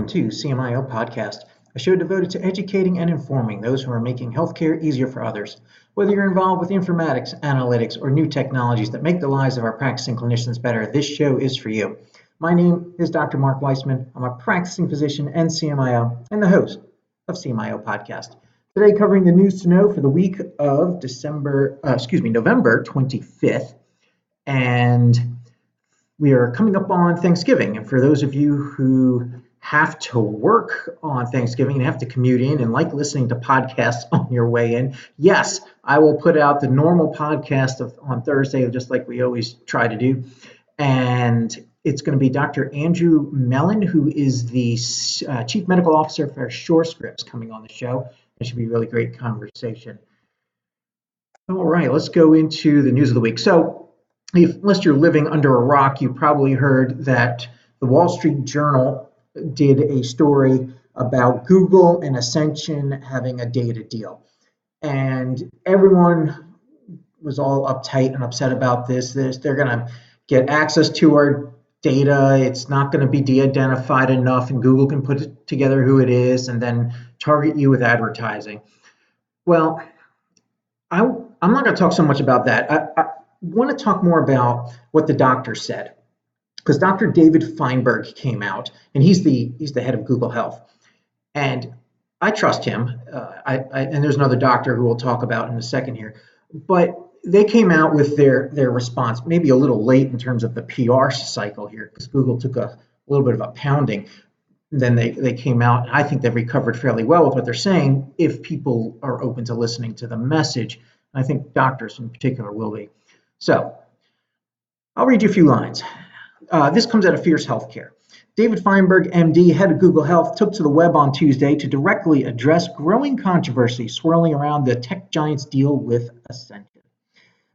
welcome to CMIO Podcast, a show devoted to educating and informing those who are making healthcare easier for others. Whether you're involved with informatics, analytics, or new technologies that make the lives of our practicing clinicians better, this show is for you. My name is Dr. Mark Weissman. I'm a practicing physician and CMIO, and the host of CMIO Podcast. Today, covering the news to know for the week of December, uh, excuse me, November 25th, and we are coming up on Thanksgiving. And for those of you who have to work on Thanksgiving and have to commute in and like listening to podcasts on your way in, yes, I will put out the normal podcast of, on Thursday, just like we always try to do. And it's going to be Dr. Andrew Mellin, who is the uh, Chief Medical Officer for Surescripts, coming on the show. It should be a really great conversation. All right, let's go into the news of the week. So, if, unless you're living under a rock, you probably heard that the Wall Street Journal did a story about Google and Ascension having a data deal. And everyone was all uptight and upset about this. this they're going to get access to our data. It's not going to be de identified enough, and Google can put together who it is and then target you with advertising. Well, I, I'm not going to talk so much about that. I, I want to talk more about what the doctor said because Dr. David Feinberg came out, and he's the he's the head of Google Health, and I trust him. Uh, I, I, and there's another doctor who we'll talk about in a second here, but they came out with their their response maybe a little late in terms of the PR cycle here because Google took a little bit of a pounding. Then they, they came out, and I think they've recovered fairly well with what they're saying if people are open to listening to the message. I think doctors in particular will be. So I'll read you a few lines. Uh, this comes out of Fierce Healthcare. David Feinberg, MD, head of Google Health, took to the web on Tuesday to directly address growing controversy swirling around the tech giant's deal with Ascension.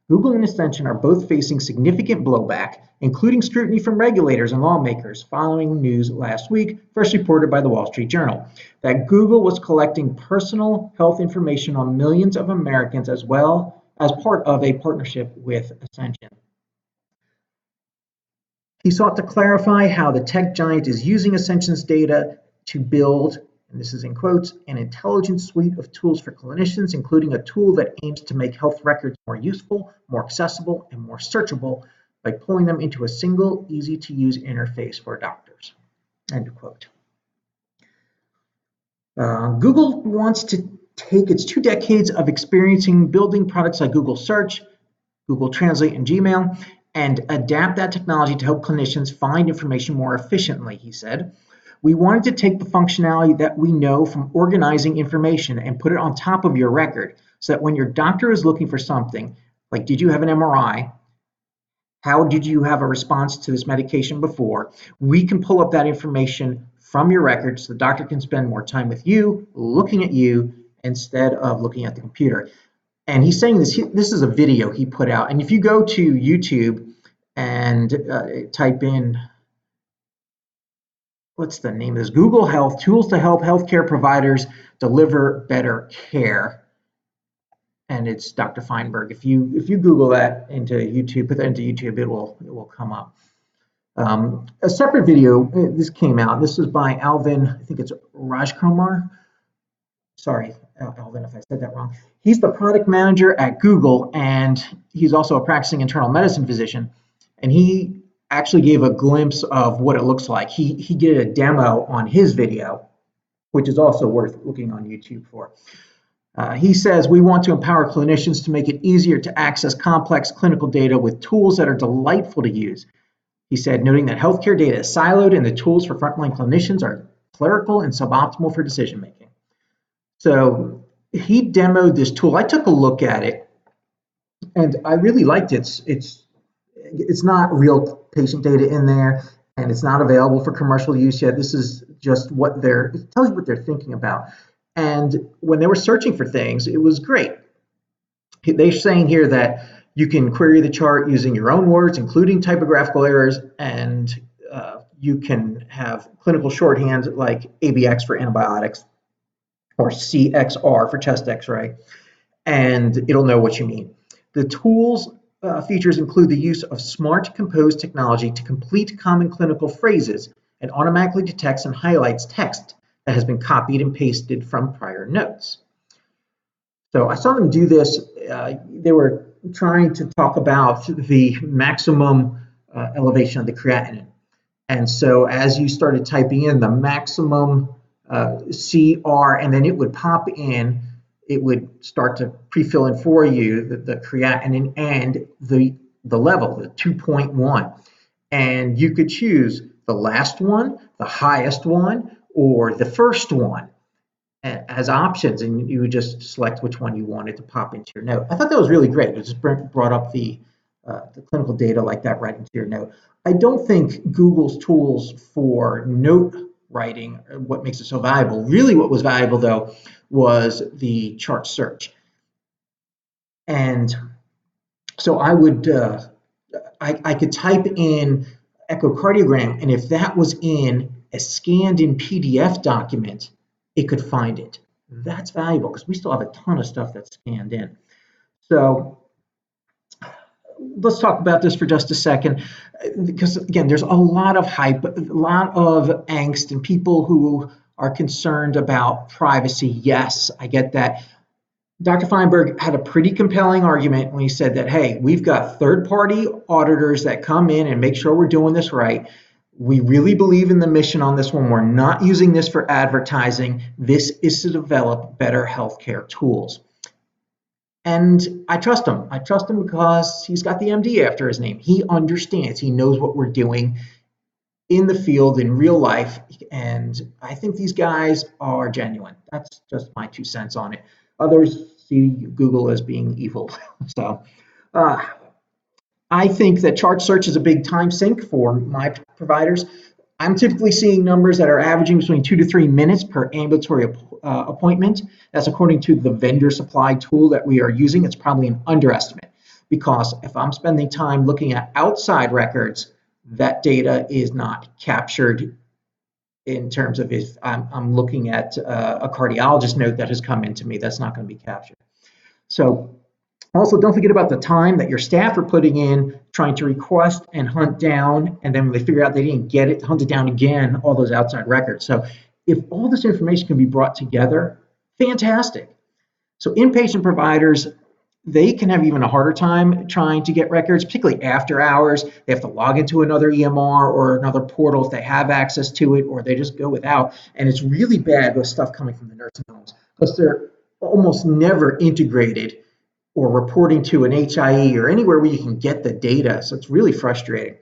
Google and Ascension are both facing significant blowback, including scrutiny from regulators and lawmakers, following news last week, first reported by the Wall Street Journal, that Google was collecting personal health information on millions of Americans as well as part of a partnership with Ascension. He sought to clarify how the tech giant is using Ascension's data to build, and this is in quotes, an intelligent suite of tools for clinicians, including a tool that aims to make health records more useful, more accessible, and more searchable by pulling them into a single, easy to use interface for doctors. End quote. Uh, Google wants to take its two decades of experiencing building products like Google Search, Google Translate, and Gmail and adapt that technology to help clinicians find information more efficiently, he said. We wanted to take the functionality that we know from organizing information and put it on top of your record so that when your doctor is looking for something, like did you have an MRI? How did you have a response to this medication before? We can pull up that information from your record so the doctor can spend more time with you, looking at you, instead of looking at the computer and he's saying this. He, this is a video he put out, and if you go to YouTube and uh, type in what's the name of this? Google Health tools to help healthcare providers deliver better care, and it's Dr. Feinberg. If you if you Google that into YouTube, put that into YouTube, it will it will come up. Um, a separate video. Uh, this came out. This is by Alvin. I think it's Rajkomar. Sorry, Alvin, if I said that wrong. He's the product manager at Google, and he's also a practicing internal medicine physician. And he actually gave a glimpse of what it looks like. He he did a demo on his video, which is also worth looking on YouTube for. Uh, he says we want to empower clinicians to make it easier to access complex clinical data with tools that are delightful to use. He said, noting that healthcare data is siloed and the tools for frontline clinicians are clerical and suboptimal for decision making. So he demoed this tool. I took a look at it, and I really liked it. It's it's it's not real patient data in there, and it's not available for commercial use yet. This is just what they're it tells you what they're thinking about. And when they were searching for things, it was great. They're saying here that you can query the chart using your own words, including typographical errors, and uh, you can have clinical shorthand like ABX for antibiotics or CXR for chest x-ray, and it'll know what you mean. The tools uh, features include the use of smart compose technology to complete common clinical phrases and automatically detects and highlights text that has been copied and pasted from prior notes. So I saw them do this. Uh, they were trying to talk about the maximum uh, elevation of the creatinine. And so as you started typing in the maximum uh, CR, and then it would pop in, it would start to pre-fill in for you the, the creatinine and the, the level, the 2.1. And you could choose the last one, the highest one, or the first one as options, and you would just select which one you wanted to pop into your note. I thought that was really great. It just brought up the, uh, the clinical data like that right into your note. I don't think Google's tools for note writing what makes it so valuable. Really, what was valuable though was the chart search. And so I would, uh, I, I could type in echocardiogram, and if that was in a scanned in PDF document, it could find it. That's valuable because we still have a ton of stuff that's scanned in. So let's talk about this for just a second because again there's a lot of hype a lot of angst and people who are concerned about privacy. Yes i get that. Dr feinberg had a pretty compelling argument when he said that hey we've got third party auditors that come in and make sure we're doing this right. We really believe in the mission on this one. We're not using this for advertising. This is to develop better healthcare tools and I trust him. I trust him because he's got the MD after his name. He understands, he knows what we're doing in the field in real life. And I think these guys are genuine. That's just my two cents on it. Others see Google as being evil. so uh, I think that chart search is a big time sink for my providers. I'm typically seeing numbers that are averaging between two to three minutes per ambulatory uh, appointment. That's according to the vendor supply tool that we are using. It's probably an underestimate because if I'm spending time looking at outside records, that data is not captured in terms of if I'm, I'm looking at uh, a cardiologist note that has come into me, that's not going to be captured. So also, don't forget about the time that your staff are putting in trying to request and hunt down, and then when they figure out they didn't get it, hunt it down again, all those outside records. So if all this information can be brought together, fantastic. So inpatient providers, they can have even a harder time trying to get records, particularly after hours. They have to log into another EMR or another portal if they have access to it, or they just go without. And it's really bad with stuff coming from the nursing homes because they're almost never integrated or reporting to an HIE or anywhere where you can get the data. So it's really frustrating.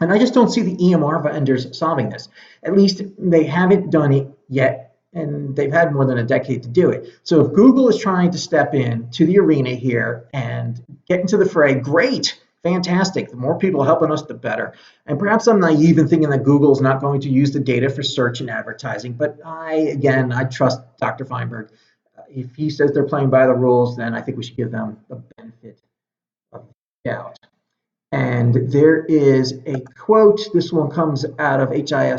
And I just don't see the EMR vendors solving this. At least they haven't done it yet, and they've had more than a decade to do it. So if Google is trying to step in to the arena here and get into the fray, great, fantastic. The more people helping us, the better. And perhaps I'm naive in thinking that Google is not going to use the data for search and advertising, but I, again, I trust Dr. Feinberg if he says they're playing by the rules, then I think we should give them the benefit of the doubt. And there is a quote, this one comes out of histalk.com.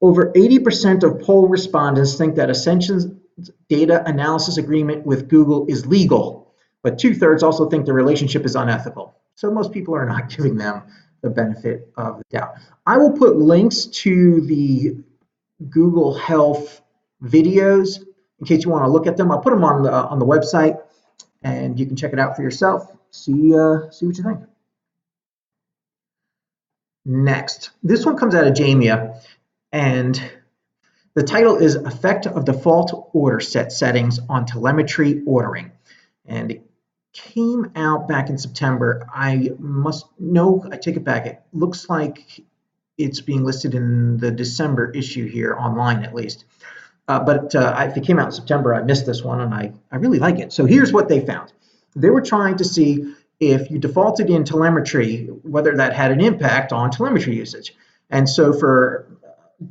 Over 80% of poll respondents think that Ascension's data analysis agreement with Google is legal, but two thirds also think the relationship is unethical. So most people are not giving them the benefit of the doubt. I will put links to the Google Health videos in case you want to look at them. I'll put them on the on the website, and you can check it out for yourself. See uh, see what you think. Next, this one comes out of JAMIA, and the title is Effect of Default Order Set Settings on Telemetry Ordering. And it came out back in September. I must know, I take it back. It looks like it's being listed in the December issue here, online at least. Uh, but uh, if it came out in September, I missed this one and I, I really like it. So here's what they found. They were trying to see if you defaulted in telemetry, whether that had an impact on telemetry usage. And so for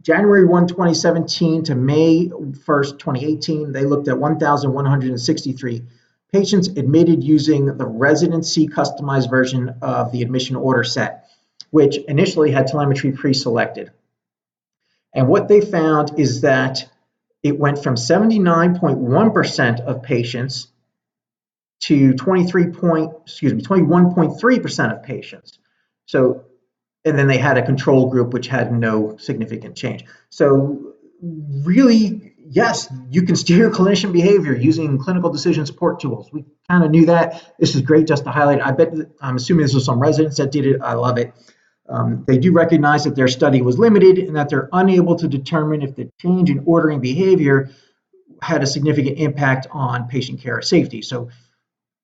January 1, 2017 to May 1st, 2018, they looked at 1,163 patients admitted using the residency customized version of the admission order set, which initially had telemetry pre-selected. And what they found is that it went from 79.1% of patients to 23 point, excuse me, 21.3% of patients. So and then they had a control group which had no significant change. So really, yes, you can steer clinician behavior using clinical decision support tools. We kind of knew that. This is great just to highlight. I bet I'm assuming this was some residents that did it. I love it. Um, they do recognize that their study was limited and that they're unable to determine if the change in ordering behavior had a significant impact on patient care safety. So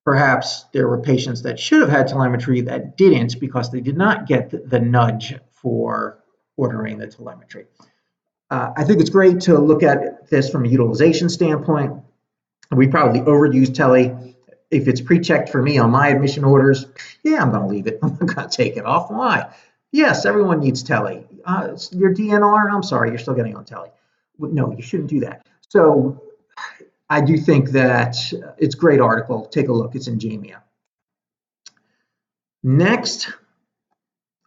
perhaps there were patients that should have had telemetry that didn't because they did not get the nudge for ordering the telemetry. Uh, I think it's great to look at this from a utilization standpoint. We probably overuse tele. If it's pre-checked for me on my admission orders, yeah, I'm going to leave it. I'm going to take it off. Why? Yes, everyone needs tele. Uh, your DNR, I'm sorry, you're still getting on tele. No, you shouldn't do that. So I do think that it's a great article. Take a look. It's in JAMIA. Next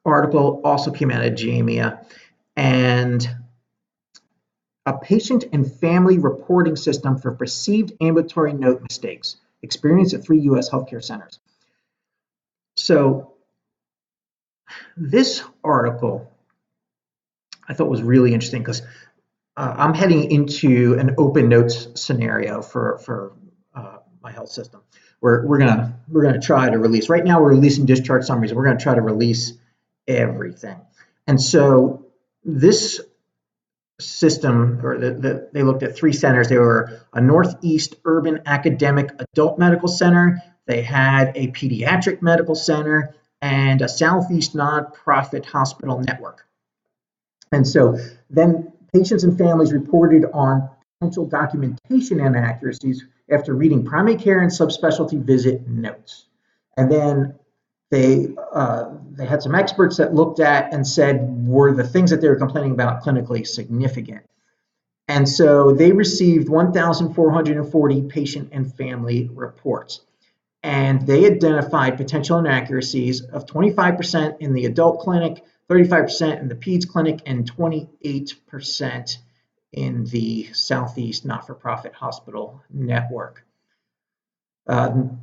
article also came out of JAMIA and a patient and family reporting system for perceived ambulatory note mistakes experienced at three U.S. healthcare centers. So this article I thought was really interesting because uh, I'm heading into an open notes scenario for for uh, my health system. We're we're gonna we're gonna try to release. Right now, we're releasing discharge summaries. We're gonna try to release everything. And so this system, or the, the, they looked at three centers. They were a Northeast Urban Academic Adult Medical Center. They had a pediatric medical center and a Southeast nonprofit hospital network. And so then patients and families reported on potential documentation inaccuracies after reading primary care and subspecialty visit notes. And then they uh, they had some experts that looked at and said were the things that they were complaining about clinically significant. And so they received 1,440 patient and family reports. And they identified potential inaccuracies of 25% in the adult clinic, 35% in the PEDS clinic, and 28% in the Southeast not for profit hospital network. Um,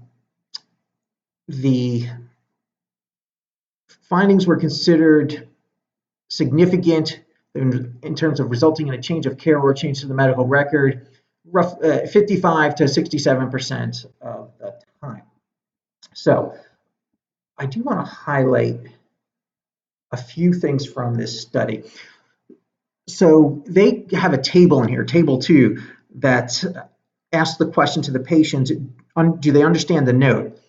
the findings were considered significant in, in, terms of resulting in a change of care or change to the medical record, rough, uh, 55 to 67% of. So I do want to highlight a few things from this study. So they have a table in here, table two, that asks the question to the patients, do they understand the note?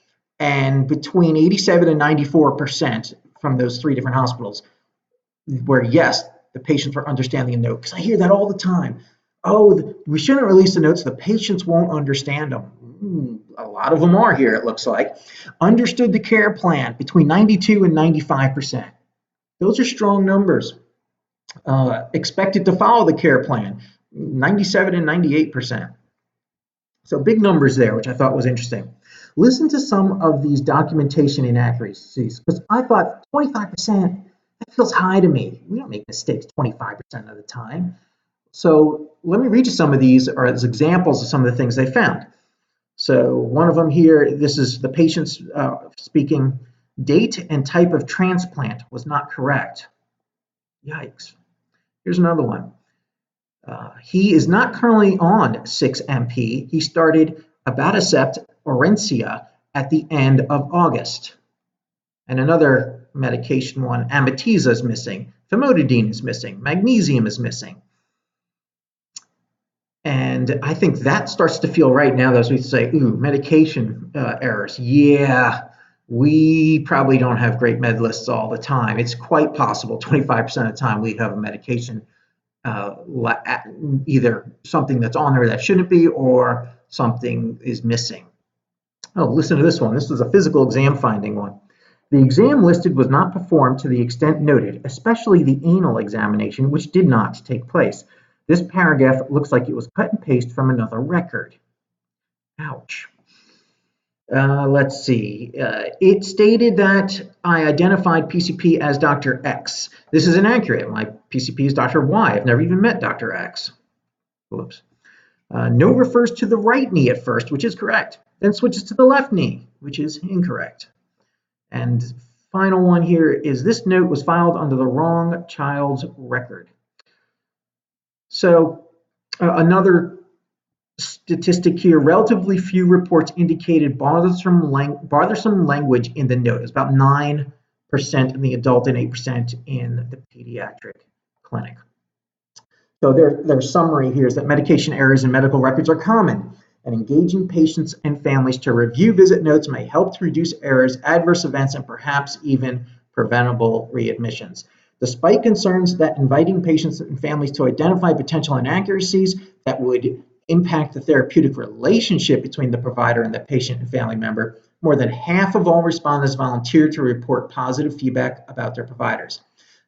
And between 87 and 94% from those three different hospitals, where yes, the patients were understanding the note, because I hear that all the time. Oh, we shouldn't release the notes, the patients won't understand them. Hmm, a lot of them are here, it looks like. Understood the care plan between 92 and 95%. Those are strong numbers. Uh, expected to follow the care plan, 97 and 98%. So big numbers there, which I thought was interesting. Listen to some of these documentation inaccuracies, because I thought 25%, that feels high to me. We don't make mistakes 25% of the time. So let me read you some of these or as examples of some of the things they found. So one of them here, this is the patient's uh, speaking, date and type of transplant was not correct. Yikes. Here's another one. Uh, he is not currently on 6MP. He started abatacept Orencia at the end of August. And another medication one, Amitiza is missing, famotidine is missing, magnesium is missing. And I think that starts to feel right now as we say, ooh, medication uh, errors. Yeah, we probably don't have great med lists all the time. It's quite possible 25% of the time we have a medication, uh, either something that's on there that shouldn't be or something is missing. Oh, listen to this one. This was a physical exam finding one. The exam listed was not performed to the extent noted, especially the anal examination, which did not take place. This paragraph looks like it was cut and paste from another record. Ouch. Uh, let's see. Uh, it stated that I identified PCP as Dr. X. This is inaccurate. My PCP is Dr. Y. I've never even met Dr. X. Whoops. Uh, note refers to the right knee at first, which is correct, then switches to the left knee, which is incorrect. And final one here is this note was filed under the wrong child's record. So uh, another statistic here, relatively few reports indicated bothersome, lang bothersome language in the note. It's about 9% in the adult and 8% in the pediatric clinic. So their, their summary here is that medication errors in medical records are common and engaging patients and families to review visit notes may help to reduce errors, adverse events, and perhaps even preventable readmissions. Despite concerns that inviting patients and families to identify potential inaccuracies that would impact the therapeutic relationship between the provider and the patient and family member, more than half of all respondents volunteered to report positive feedback about their providers.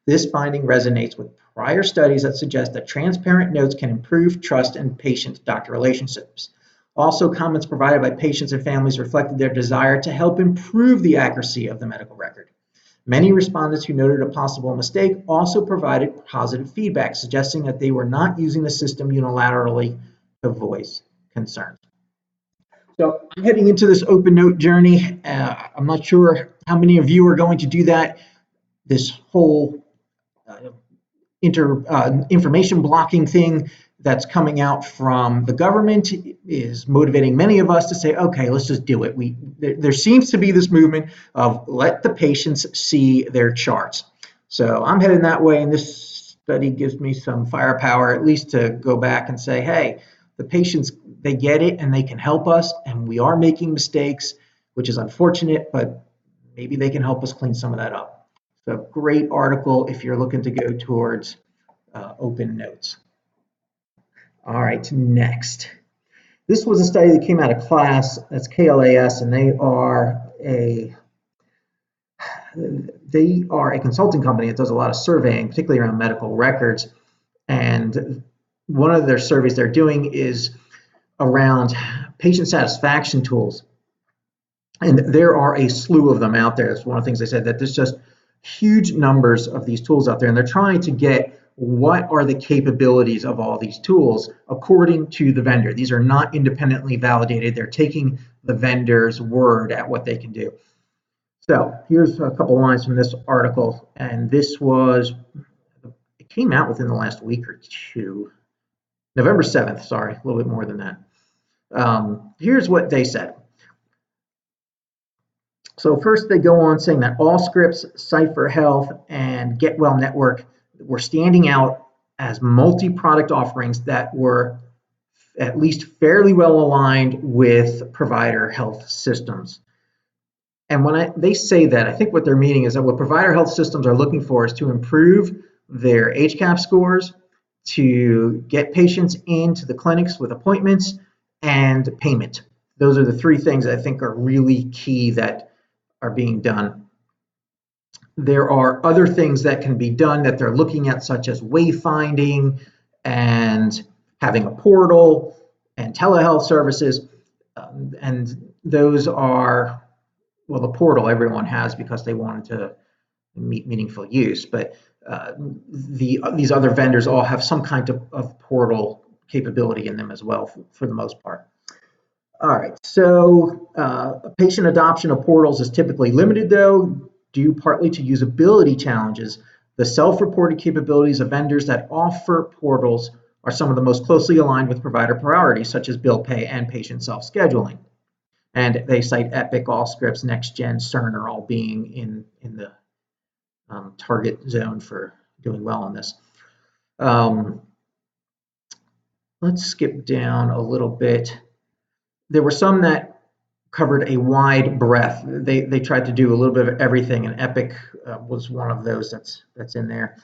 This finding resonates with prior studies that suggest that transparent notes can improve trust in patient doctor relationships. Also, comments provided by patients and families reflected their desire to help improve the accuracy of the medical record. Many respondents who noted a possible mistake also provided positive feedback, suggesting that they were not using the system unilaterally to voice concerns. So I'm heading into this open note journey. Uh, I'm not sure how many of you are going to do that. This whole uh, inter, uh, information blocking thing that's coming out from the government is motivating many of us to say, okay, let's just do it. We there, there, seems to be this movement of let the patients see their charts. So I'm heading that way, and this study gives me some firepower, at least to go back and say, hey, the patients they get it and they can help us, and we are making mistakes, which is unfortunate, but maybe they can help us clean some of that up. So great article if you're looking to go towards uh, open notes. All right, next. This was a study that came out of KLAS. That's KLAS, and they are a they are a consulting company that does a lot of surveying, particularly around medical records. And one of their surveys they're doing is around patient satisfaction tools. And there are a slew of them out there. It's one of the things they said that there's just huge numbers of these tools out there, and they're trying to get what are the capabilities of all these tools according to the vendor. These are not independently validated. They're taking the vendor's word at what they can do. So here's a couple lines from this article, and this was, it came out within the last week or two. November 7th, sorry, a little bit more than that. Um, here's what they said. So first they go on saying that Allscripts, Cipher Health, and GetWell Network were standing out as multi-product offerings that were at least fairly well aligned with provider health systems. And when I, they say that, I think what they're meaning is that what provider health systems are looking for is to improve their HCAHPS scores, to get patients into the clinics with appointments, and payment. Those are the three things I think are really key that are being done. There are other things that can be done that they're looking at, such as wayfinding and having a portal and telehealth services. Um, and those are, well, the portal everyone has because they wanted to meet meaningful use. But uh, the these other vendors all have some kind of, of portal capability in them as well, for, for the most part. All right, so uh, patient adoption of portals is typically limited, though due partly to usability challenges, the self-reported capabilities of vendors that offer portals are some of the most closely aligned with provider priorities, such as bill pay and patient self-scheduling. And they cite Epic, Allscripts, NextGen, Cerner all being in, in the um, target zone for doing well on this. Um, let's skip down a little bit. There were some that covered a wide breadth. They they tried to do a little bit of everything, and Epic uh, was one of those that's that's in there.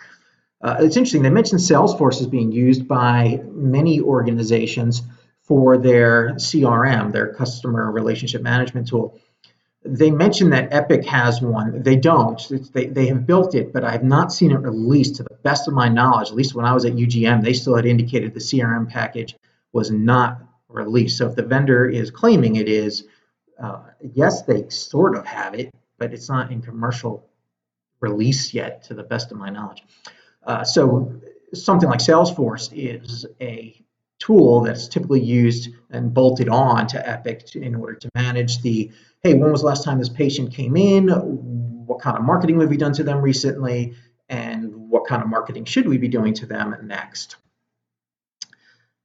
Uh, it's interesting. They mentioned Salesforce is being used by many organizations for their CRM, their customer relationship management tool. They mentioned that Epic has one. They don't. It's, they, they have built it, but I have not seen it released to the best of my knowledge. At least when I was at UGM, they still had indicated the CRM package was not released. So if the vendor is claiming it is, uh, yes, they sort of have it, but it's not in commercial release yet, to the best of my knowledge. Uh, so something like Salesforce is a tool that's typically used and bolted on to Epic in order to manage the, hey, when was the last time this patient came in? what kind of marketing have we done to them recently, and what kind of marketing should we be doing to them next.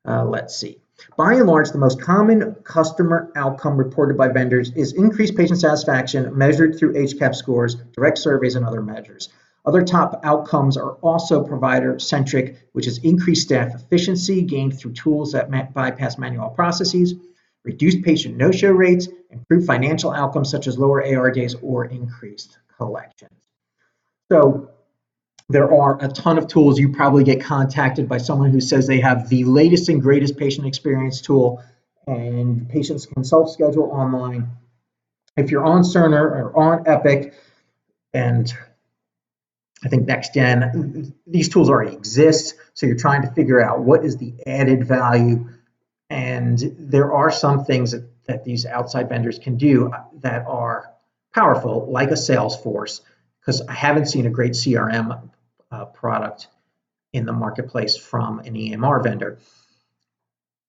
Uh, let's see. By and large, the most common customer outcome reported by vendors is increased patient satisfaction measured through HCAHPS scores, direct surveys, and other measures. Other top outcomes are also provider centric, which is increased staff efficiency gained through tools that bypass manual processes, reduced patient no show rates, improved financial outcomes such as lower AR days or increased collections. So, there are a ton of tools. You probably get contacted by someone who says they have the latest and greatest patient experience tool, and patients can self schedule online. If you're on Cerner or on Epic, and I think NextGen, these tools already exist. So you're trying to figure out what is the added value. And there are some things that, that these outside vendors can do that are powerful, like a Salesforce, because I haven't seen a great CRM uh, product in the marketplace from an EMR vendor.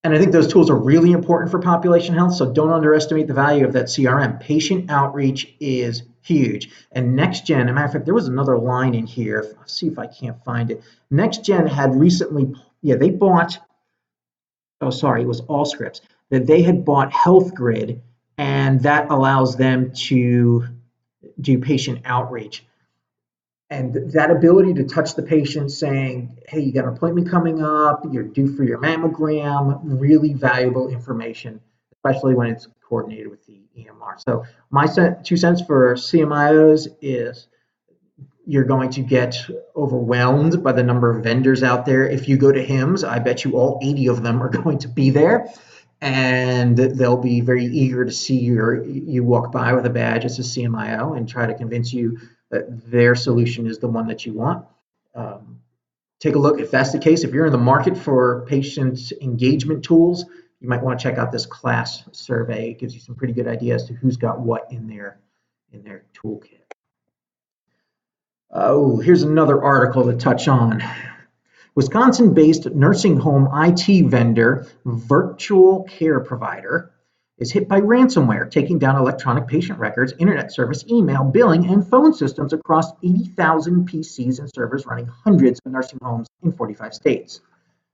And I think those tools are really important for population health. So don't underestimate the value of that CRM. Patient outreach is huge. And NextGen, a matter of fact, there was another line in here. See if I can't find it. NextGen had recently, yeah, they bought, oh, sorry, it was Allscripts, that they had bought HealthGrid, and that allows them to do patient outreach and that ability to touch the patient saying hey you got an appointment coming up. You're due for your mammogram really valuable information especially when it's coordinated with the emr so my two cents for cmios is you're going to get overwhelmed by the number of vendors out there. If you go to HIMSS i bet you all 80 of them are going to be there. And they'll be very eager to see your you walk by with a badge as a cmio and try to convince you that their solution is the one that you want. Um, take a look if that's the case. If you're in the market for patient engagement tools, you might want to check out this KLAS survey. It gives you some pretty good ideas to who's got what in their in their toolkit. Oh, here's another article to touch on. Wisconsin-based nursing home IT vendor Virtual Care Provider is hit by ransomware, taking down electronic patient records, internet service, email, billing, and phone systems across 80,000 PCs and servers running hundreds of nursing homes in 45 states.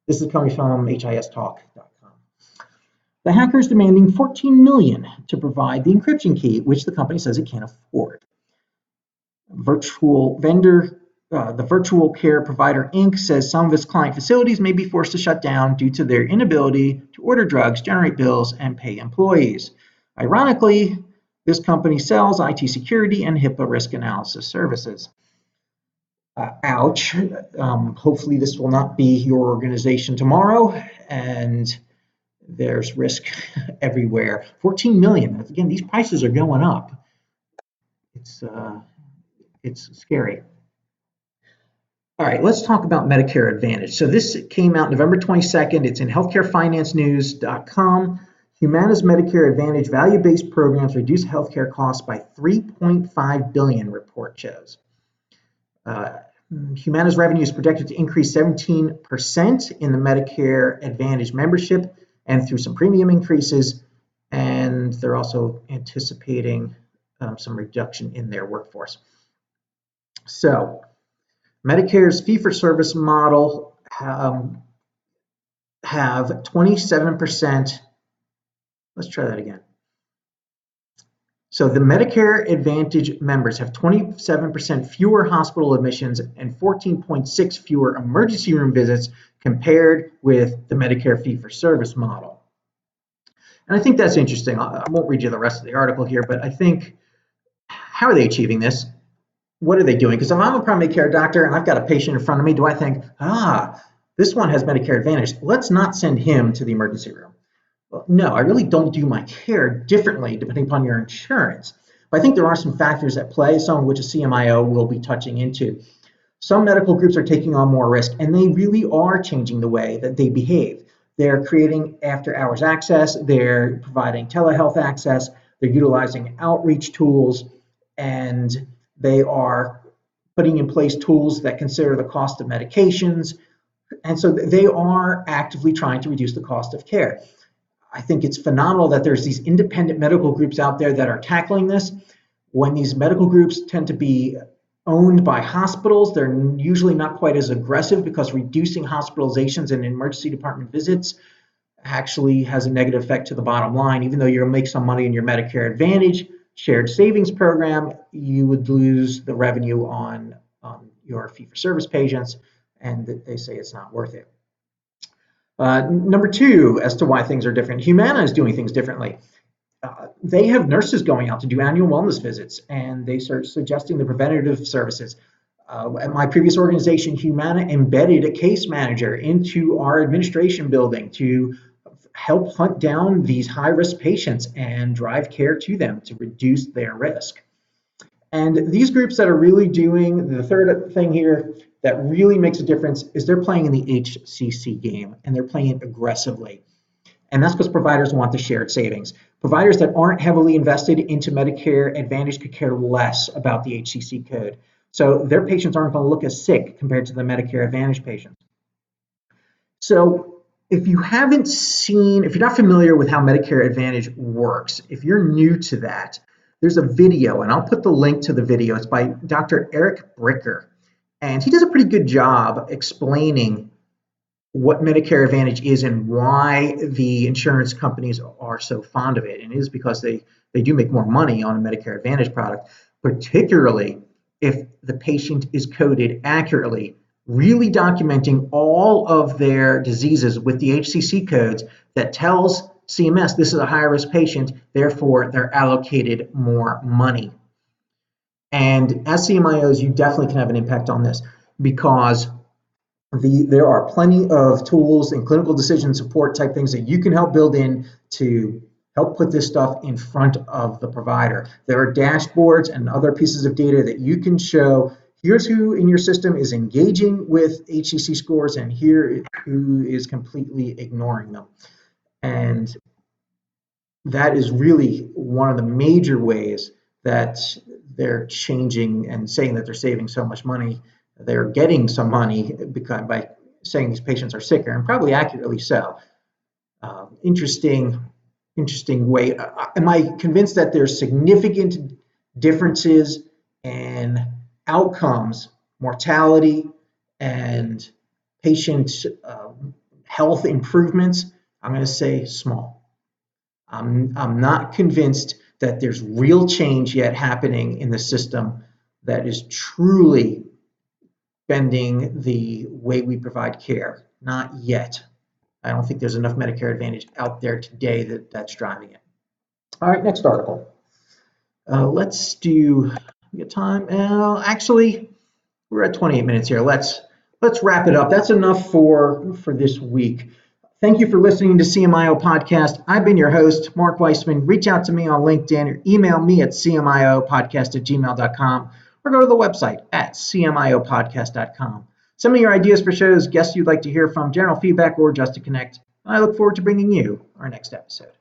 This is coming from HIStalk.com. The hackers demanding 14 million to provide the encryption key, which the company says it can't afford. Virtual vendor uh, the Virtual Care Provider Inc. says some of its client facilities may be forced to shut down due to their inability to order drugs, generate bills, and pay employees. Ironically, this company sells IT security and HIPAA risk analysis services. Uh, ouch. Um, hopefully, this will not be your organization tomorrow, and there's risk everywhere. 14 million. Again, these prices are going up. It's uh, it's scary. All right, let's talk about Medicare Advantage. So this came out November 22nd. It's in healthcarefinancenews.com. Humana's Medicare Advantage value-based programs reduce healthcare costs by 3.5 billion, report shows. Uh, Humana's revenue is projected to increase 17% in the Medicare Advantage membership and through some premium increases, and they're also anticipating um, some reduction in their workforce. So Medicare's fee-for-service model um, have 27%. Let's try that again. So the Medicare Advantage members have 27% fewer hospital admissions and 14.6 fewer emergency room visits compared with the Medicare fee-for-service model. And I think that's interesting. I won't read you the rest of the article here, but I think how are they achieving this? What are they doing? Because if I'm a primary care doctor and I've got a patient in front of me, do I think, ah, this one has Medicare Advantage. Let's not send him to the emergency room. Well, no, I really don't do my care differently depending upon your insurance. But I think there are some factors at play, some of which a CMIO will be touching into. Some medical groups are taking on more risk, and they really are changing the way that they behave. They're creating after hours access, they're providing telehealth access, they're utilizing outreach tools, and they are putting in place tools that consider the cost of medications. And so they are actively trying to reduce the cost of care. I think it's phenomenal that there's these independent medical groups out there that are tackling this. When these medical groups tend to be owned by hospitals, they're usually not quite as aggressive because reducing hospitalizations and emergency department visits actually has a negative effect to the bottom line. Even though to make some money in your Medicare Advantage shared savings program, you would lose the revenue on your fee for service patients, and they say it's not worth it. Uh, number two, as to why things are different, Humana is doing things differently. Uh, they have nurses going out to do annual wellness visits, and they start suggesting the preventative services. Uh, at my previous organization, Humana embedded a case manager into our administration building to help hunt down these high risk patients and drive care to them to reduce their risk. And these groups that are really doing the third thing here that really makes a difference is they're playing in the HCC game and they're playing it aggressively. And that's because providers want the shared savings. Providers that aren't heavily invested into Medicare Advantage could care less about the HCC code. So their patients aren't going to look as sick compared to the Medicare Advantage patients. So if you haven't seen, if you're not familiar with how Medicare Advantage works, if you're new to that, there's a video, and I'll put the link to the video. It's by Dr. Eric Bricker. And he does a pretty good job explaining what Medicare Advantage is and why the insurance companies are so fond of it. And it is because they, they do make more money on a Medicare Advantage product, particularly if the patient is coded accurately, really documenting all of their diseases with the HCC codes that tells CMS this is a high risk patient, therefore they're allocated more money. And as CMIOs, you definitely can have an impact on this because the, there are plenty of tools and clinical decision support type things that you can help build in to help put this stuff in front of the provider. There are dashboards and other pieces of data that you can show. Here's who in your system is engaging with HCC scores, and here who is completely ignoring them. And that is really one of the major ways that they're changing and saying that they're saving so much money. They're getting some money because, by saying these patients are sicker, and probably accurately so. Uh, interesting, interesting way. Uh, am I convinced that there's significant differences outcomes, mortality, and patient uh, health improvements? I'm going to say small. I'm, I'm not convinced that there's real change yet happening in the system that is truly bending the way we provide care. Not yet. I don't think there's enough Medicare Advantage out there today that that's driving it. All right, next article. Uh, let's do we got time. Uh, actually, we're at 28 minutes here. Let's let's wrap it up. That's enough for for this week. Thank you for listening to CMIO Podcast. I've been your host, Mark Weissman. Reach out to me on LinkedIn or email me at cmiopodcast at gmail.com or go to the website at cmiopodcast.com. Send me your ideas for shows, guests you'd like to hear from, general feedback, or just to connect. I look forward to bringing you our next episode.